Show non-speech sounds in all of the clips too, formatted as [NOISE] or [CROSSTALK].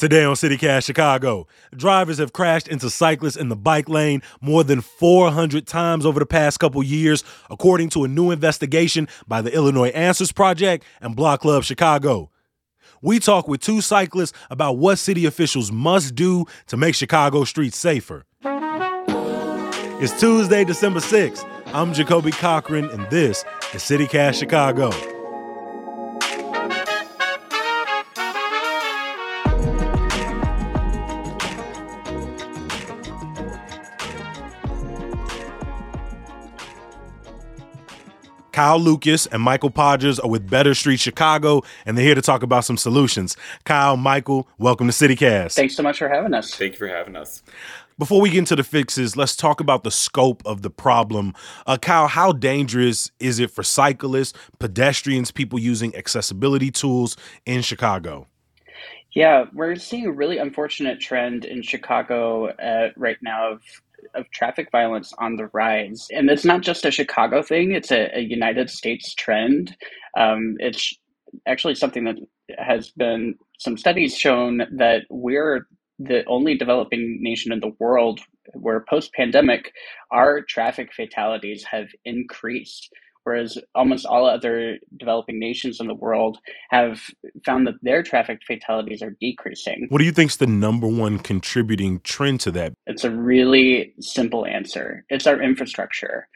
Today on CityCast Chicago, drivers have crashed into cyclists in the bike lane more than 400 times over the past couple years, according to a new investigation by the Illinois Answers Project and Block Club Chicago. We talk with two cyclists about what city officials must do to make Chicago streets safer. It's Tuesday, December 6th. I'm Jacoby Cochran, and this is CityCast Chicago. Kyle Lucas and Michael Podgers are with Better Street Chicago, and they're here to talk about some solutions. Kyle, Michael, welcome to CityCast. Thanks so much for having us. Thank you for having us. Before we get into the fixes, let's talk about the scope of the problem. Uh, Kyle, how dangerous is it for cyclists, pedestrians, people using accessibility tools in Chicago? Yeah, we're seeing a really unfortunate trend in Chicago uh, right now of of traffic violence on the rise. And it's not just a Chicago thing, it's a, a United States trend. Um, it's actually something that has been some studies shown that we're the only developing nation in the world where post pandemic our traffic fatalities have increased whereas almost all other developing nations in the world have found that their traffic fatalities are decreasing. What do you think is the number one contributing trend to that? It's a really simple answer. It's our infrastructure.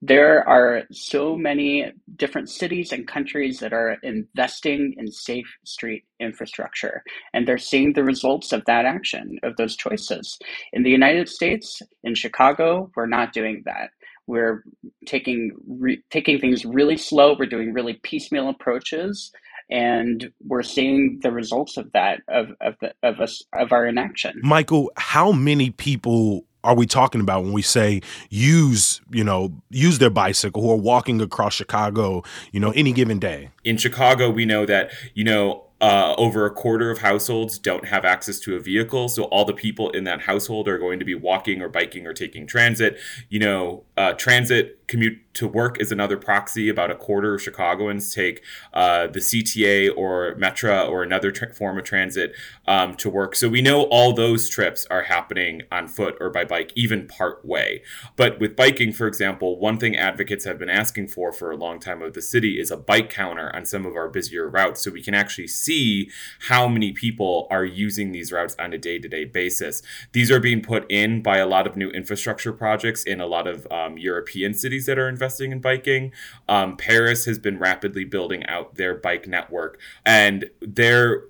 There are so many different cities and countries that are investing in safe street infrastructure, and they're seeing the results of that action, of those choices. In the United States, in Chicago, we're not doing that. We're taking re- taking things really slow. We're doing really piecemeal approaches, and we're seeing the results of that of of the, of us of our inaction. Michael, how many people are we talking about when we say use you know use their bicycle or walking across chicago you know any given day in chicago we know that you know uh, over a quarter of households don't have access to a vehicle. So all the people in that household are going to be walking or biking or taking transit. You know, uh, transit commute to work is another proxy. About a quarter of Chicagoans take uh, the CTA or Metra or another form of transit um, to work. So we know all those trips are happening on foot or by bike, even part way. But with biking, for example, one thing advocates have been asking for for a long time of the city is a bike counter on some of our busier routes so we can actually see how many people are using these routes on a day to day basis. These are being put in by a lot of new infrastructure projects in a lot of um, European cities that are investing in biking. Um, Paris has been rapidly building out their bike network, and there,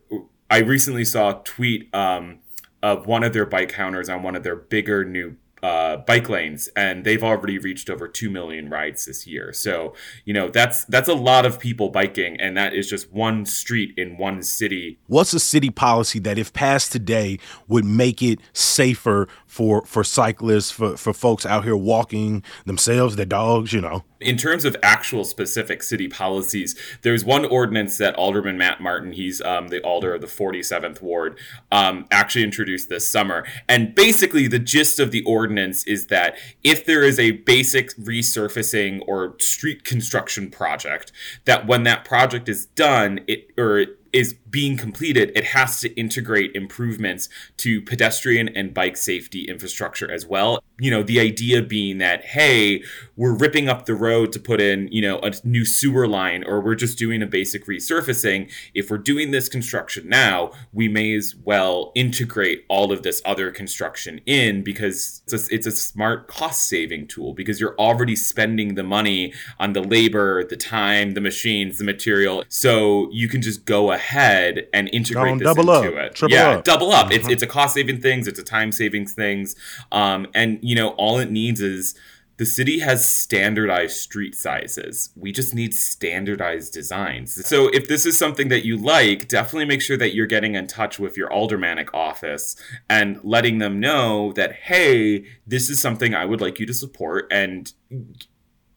I recently saw a tweet um, of one of their bike counters on one of their bigger new uh, bike lanes, and they've already reached over two million rides this year. So you know that's that's a lot of people biking, and that is just one street in one city. What's a city policy that, if passed today, would make it safer for for cyclists, for for folks out here walking themselves, their dogs, you know? In terms of actual specific city policies, there's one ordinance that Alderman Matt Martin, he's um, the alder of the 47th ward, um, actually introduced this summer. And basically, the gist of the ordinance is that if there is a basic resurfacing or street construction project, that when that project is done, it or it is being completed, it has to integrate improvements to pedestrian and bike safety infrastructure as well. You know, the idea being that, hey, we're ripping up the road to put in, you know, a new sewer line, or we're just doing a basic resurfacing. If we're doing this construction now, we may as well integrate all of this other construction in because it's a, it's a smart cost saving tool because you're already spending the money on the labor, the time, the machines, the material. So you can just go ahead and integrate this double into up, it. triple yeah, up. double up. It's Uh-huh. it's a cost saving things. It's a time savings things. Um, and you know all it needs is the city has standardized street sizes. We just need standardized designs. So if this is something that you like, definitely make sure that you're getting in touch with your aldermanic office and letting them know that, hey, this is something I would like you to support and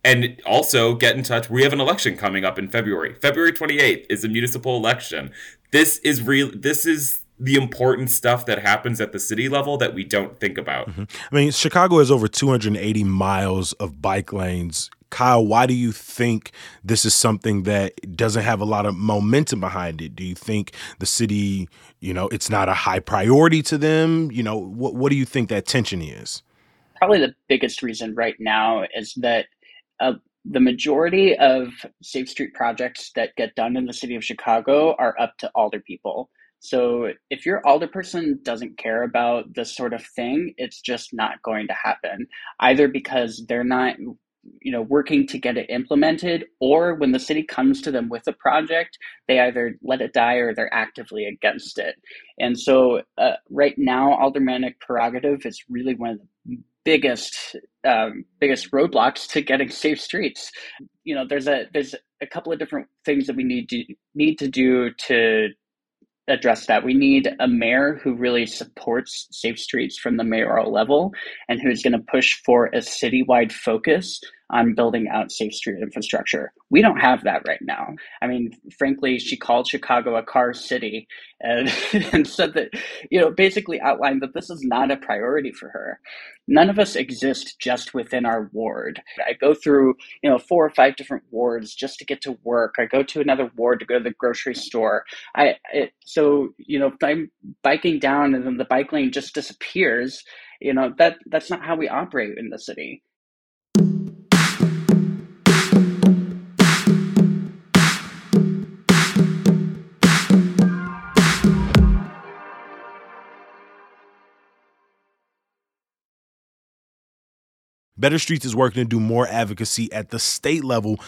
and also get in touch. We have an election coming up in February. February 28th is a municipal election. This is real this is the important stuff that happens at the city level that we don't think about. Mm-hmm. I mean, Chicago has over 280 miles of bike lanes. Kyle, why do you think this is something that doesn't have a lot of momentum behind it? Do you think the city, you know, it's not a high priority to them? You know, what what do you think that tension is? Probably the biggest reason right now is that uh, the majority of Safe Street projects that get done in the city of Chicago are up to alder people. So if your alderperson doesn't care about this sort of thing, it's just not going to happen. Either because they're not you know working to get it implemented or when the city comes to them with a project they either let it die or they're actively against it and so uh, right now aldermanic prerogative is really one of the biggest um, biggest roadblocks to getting safe streets you know there's a there's a couple of different things that we need to need to do to address that. We need a mayor who really supports safe streets from the mayoral level and who's going to push for a citywide focus on building out safe street infrastructure. We don't have that right now. I mean, frankly, she called Chicago a car city and, [LAUGHS] and said that, you know, basically outlined that this is not a priority for her. None of us exist just within our ward. I go through, you know, four or five different wards just to get to work. I go to another ward to go to the grocery store. I it, so, you know, if I'm biking down and then the bike lane just disappears, you know, that that's not how we operate in the city. Better Streets is working to do more advocacy at the state level.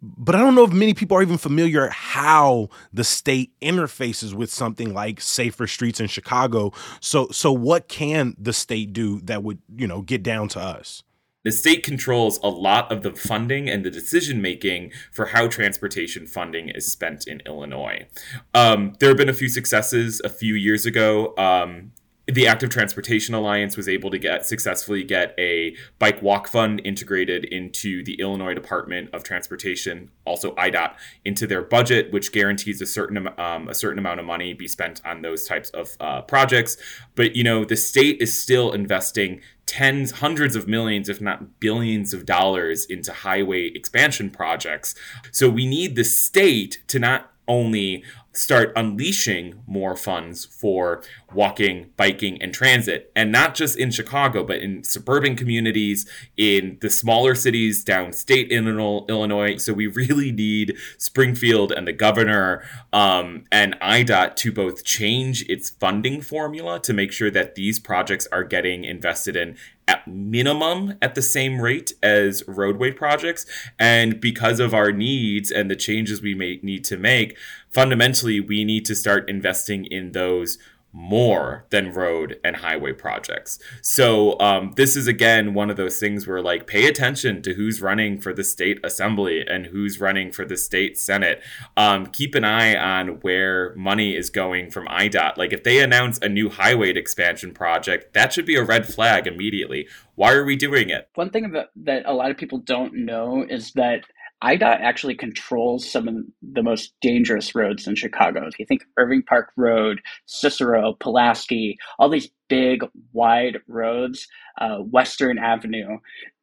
But I don't know if many people are even familiar how the state interfaces with something like safer streets in Chicago. So so what can the state do that would, you know, get down to us? The state controls a lot of the funding and the decision making for how transportation funding is spent in Illinois. Um, there have been a few successes a few years ago. Um, the Active Transportation Alliance was able to get successfully get a bike walk fund integrated into the Illinois Department of Transportation, also IDOT, into their budget, which guarantees a certain um, a certain amount of money be spent on those types of uh, projects. But you know, the state is still investing tens, hundreds of millions, if not billions of dollars into highway expansion projects. So we need the state to not only start unleashing more funds for walking, biking, and transit. And not just in Chicago, but in suburban communities, in the smaller cities downstate in Illinois. So we really need Springfield and the governor um, and IDOT to both change its funding formula to make sure that these projects are getting invested in at minimum at the same rate as roadway projects. And because of our needs and the changes we may need to make, fundamentally, we need to start investing in those more than road and highway projects. So um, this is again one of those things where like pay attention to who's running for the state assembly and who's running for the state senate. Um, keep an eye on where money is going from IDOT. Like if they announce a new highway expansion project, that should be a red flag immediately. Why are we doing it? One thing about, that a lot of people don't know is that IDOT actually controls some of the most dangerous roads in Chicago. If you think Irving Park Road, Cicero, Pulaski, all these big, wide roads, uh, Western Avenue,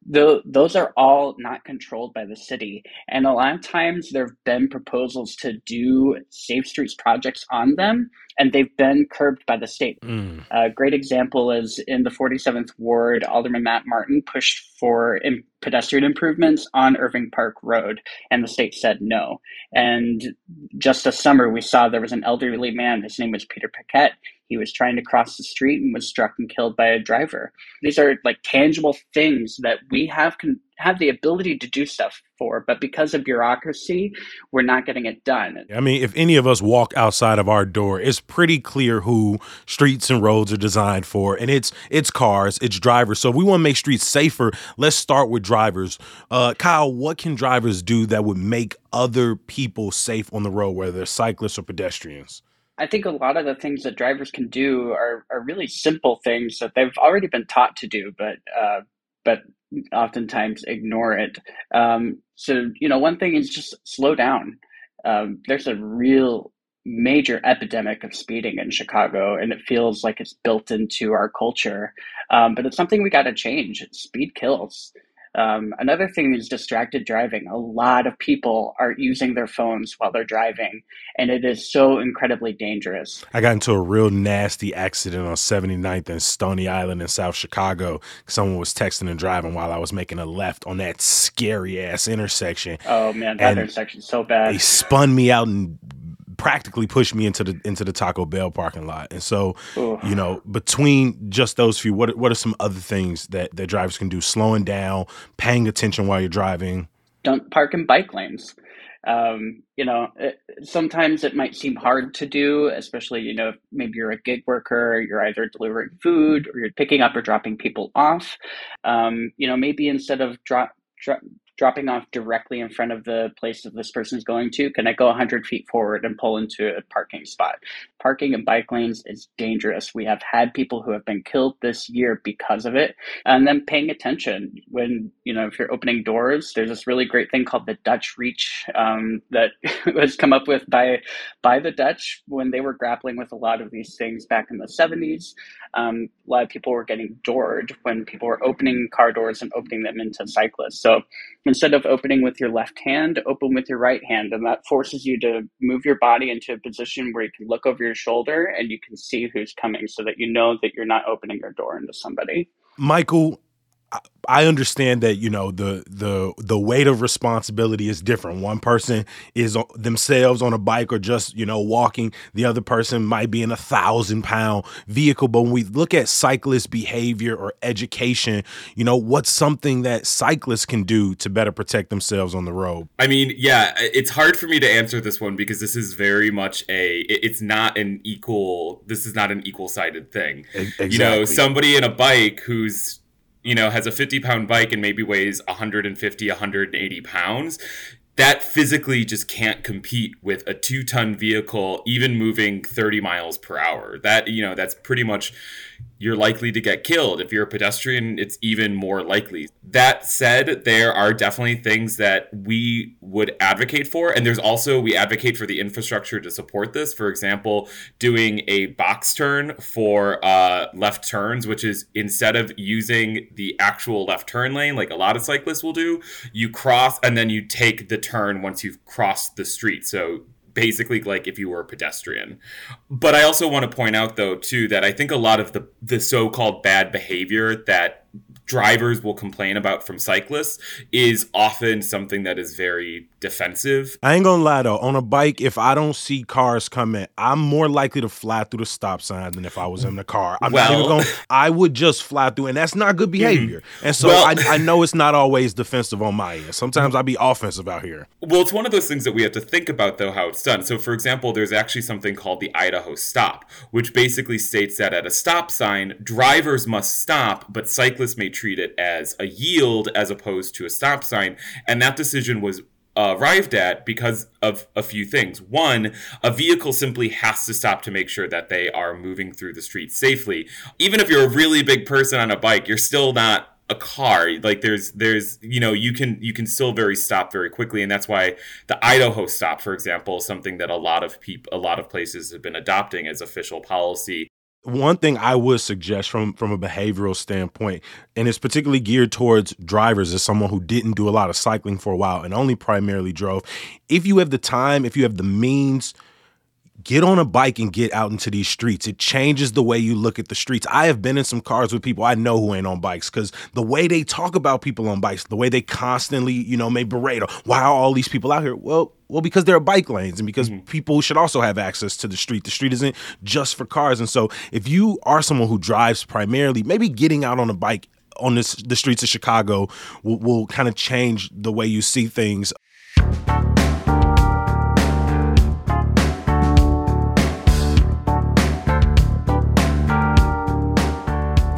the, those are all not controlled by the city. And a lot of times there have been proposals to do safe streets projects on them, and they've been curbed by the state. Mm. A great example is in the 47th Ward, Alderman Matt Martin pushed for pedestrian improvements on Irving Park Road, and the state said no. And just this summer, we saw there was an elderly man, his name was Peter Paquette. He was trying to cross the street and was struck and killed by a driver. These are like tangible things that we have con- have the ability to do stuff for, but because of bureaucracy, we're not getting it done. I mean, if any of us walk outside of our door, it's pretty clear who streets and roads are designed for, and it's it's cars, it's drivers. So if we want to make streets safer, let's start with drivers. Uh, Kyle, what can drivers do that would make other people safe on the road, whether they're cyclists or pedestrians? I think a lot of the things that drivers can do are, are really simple things that they've already been taught to do, but uh, but oftentimes ignore it. Um, so you know, one thing is just slow down. Um, there's a real major epidemic of speeding in Chicago, and it feels like it's built into our culture. Um, but it's something we got to change. Speed kills. Um, another thing is distracted driving. A lot of people are using their phones while they're driving, and it is so incredibly dangerous. I got into a real nasty accident on 79th and Stony Island in South Chicago. Someone was texting and driving while I was making a left on that scary ass intersection. Oh man, that intersection's so bad. They spun me out and practically pushed me into the into the Taco Bell parking lot. And so, Ooh. you know, between just those few, what what are some other things that that drivers can do? Slowing down, paying attention while you're driving. Don't park in bike lanes. Um, you know, it, sometimes it might seem hard to do, especially you know maybe you're a gig worker, you're either delivering food or you're picking up or dropping people off. Um, you know, maybe instead of drop, drop dropping off directly in front of the place that this person is going to? Can I go 100 feet forward and pull into a parking spot? Parking in bike lanes is dangerous. We have had people who have been killed this year because of it. And then paying attention when, you know, if you're opening doors, there's this really great thing called the Dutch reach um, that [LAUGHS] was come up with by, by the Dutch when they were grappling with a lot of these things back in the 70s. Um, a lot of people were getting doored when people were opening car doors and opening them into cyclists. So instead of opening with your left hand, open with your right hand. And that forces you to move your body into a position where you can look over your shoulder and you can see who's coming so that you know that you're not opening your door into somebody. Michael, I understand that you know the the the weight of responsibility is different. One person is themselves on a bike or just you know walking. The other person might be in a thousand pound vehicle. But when we look at cyclist behavior or education, you know what's something that cyclists can do to better protect themselves on the road. I mean, yeah, it's hard for me to answer this one because this is very much a. It's not an equal. This is not an equal sided thing. Exactly. You know, somebody in a bike who's you know, has a 50 pound bike and maybe weighs 150, 180 pounds, that physically just can't compete with a two ton vehicle, even moving 30 miles per hour. That, you know, that's pretty much you're likely to get killed. If you're a pedestrian, it's even more likely. That said, there are definitely things that we would advocate for. And there's also, we advocate for the infrastructure to support this. For example, doing a box turn for uh, left turns, which is instead of using the actual left turn lane, like a lot of cyclists will do, you cross and then you take the turn once you've crossed the street. So basically like if you were a pedestrian. But I also want to point out though too that I think a lot of the the so-called bad behavior that drivers will complain about from cyclists is often something that is very defensive. I ain't gonna lie though, on a bike, if I don't see cars coming, I'm more likely to fly through the stop sign than if I was in the car. I'm well, not even going I would just fly through, and that's not good mm-hmm. behavior. Mm-hmm. And so well, I, I, know it's not always defensive on my end. Sometimes I be offensive out here. Well, it's one of those things that we have to think about though how it's done. So for example, there's actually something called the Idaho stop, which basically states that at a stop sign, drivers must stop, but cyclists may treat it as a yield as opposed to a stop sign. And that decision was uh, arrived at because of a few things. One, a vehicle simply has to stop to make sure that they are moving through the street safely. Even if you're a really big person on a bike, you're still not a car like there's there's you know you can you can still very stop very quickly and that's why the idaho stop for example something that a lot of people a lot of places have been adopting as official policy one thing I would suggest from from a behavioral standpoint, and it's particularly geared towards drivers as someone who didn't do a lot of cycling for a while and only primarily drove. If you have the time, if you have the means, get on a bike and get out into these streets. It changes the way you look at the streets. I have been in some cars with people I know who ain't on bikes because the way they talk about people on bikes, the way they constantly, you know, may berate, why are all these people out here? Well, well, because there are bike lanes and because mm-hmm. people should also have access to the street. The street isn't just for cars. And so if you are someone who drives primarily, maybe getting out on a bike on this, the streets of Chicago will, will kind of change the way you see things.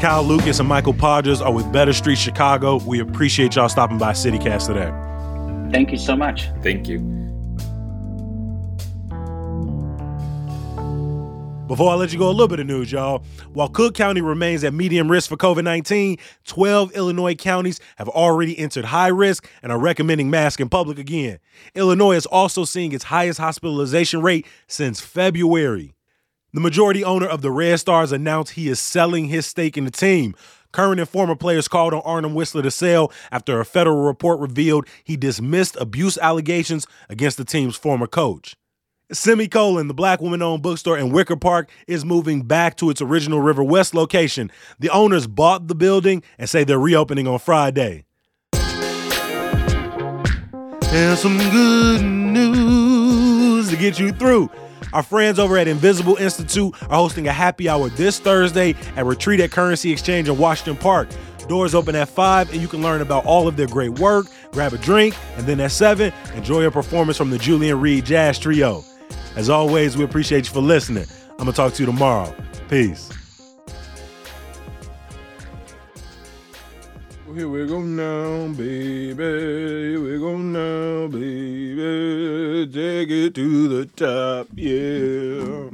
Kyle Lucas and Michael Podgers are with Better Street Chicago. We appreciate y'all stopping by CityCast today. Thank you so much. Thank you. Before I let you go, a little bit of news, y'all. While Cook County remains at medium risk for COVID 19, 12 Illinois counties have already entered high risk and are recommending masks in public again. Illinois is also seeing its highest hospitalization rate since February. The majority owner of the Red Stars announced he is selling his stake in the team. Current and former players called on Arnim Whisler to sell after a federal report revealed he dismissed abuse allegations against the team's former coach. Semicolon, the black woman owned bookstore in Wicker Park, is moving back to its original River West location. The owners bought the building and say they're reopening on Friday. And some good news to get you through. Our friends over at Invisible Institute are hosting a happy hour this Thursday at Retreat at Currency Exchange in Washington Park. Doors open at 5, and you can learn about all of their great work, grab a drink, and then at 7, enjoy a performance from the Julian Reed Jazz Trio. As always, we appreciate you for listening. I'm going to talk to you tomorrow. Peace. Here we go now, baby. Here we go now, baby. Take it to the top, yeah.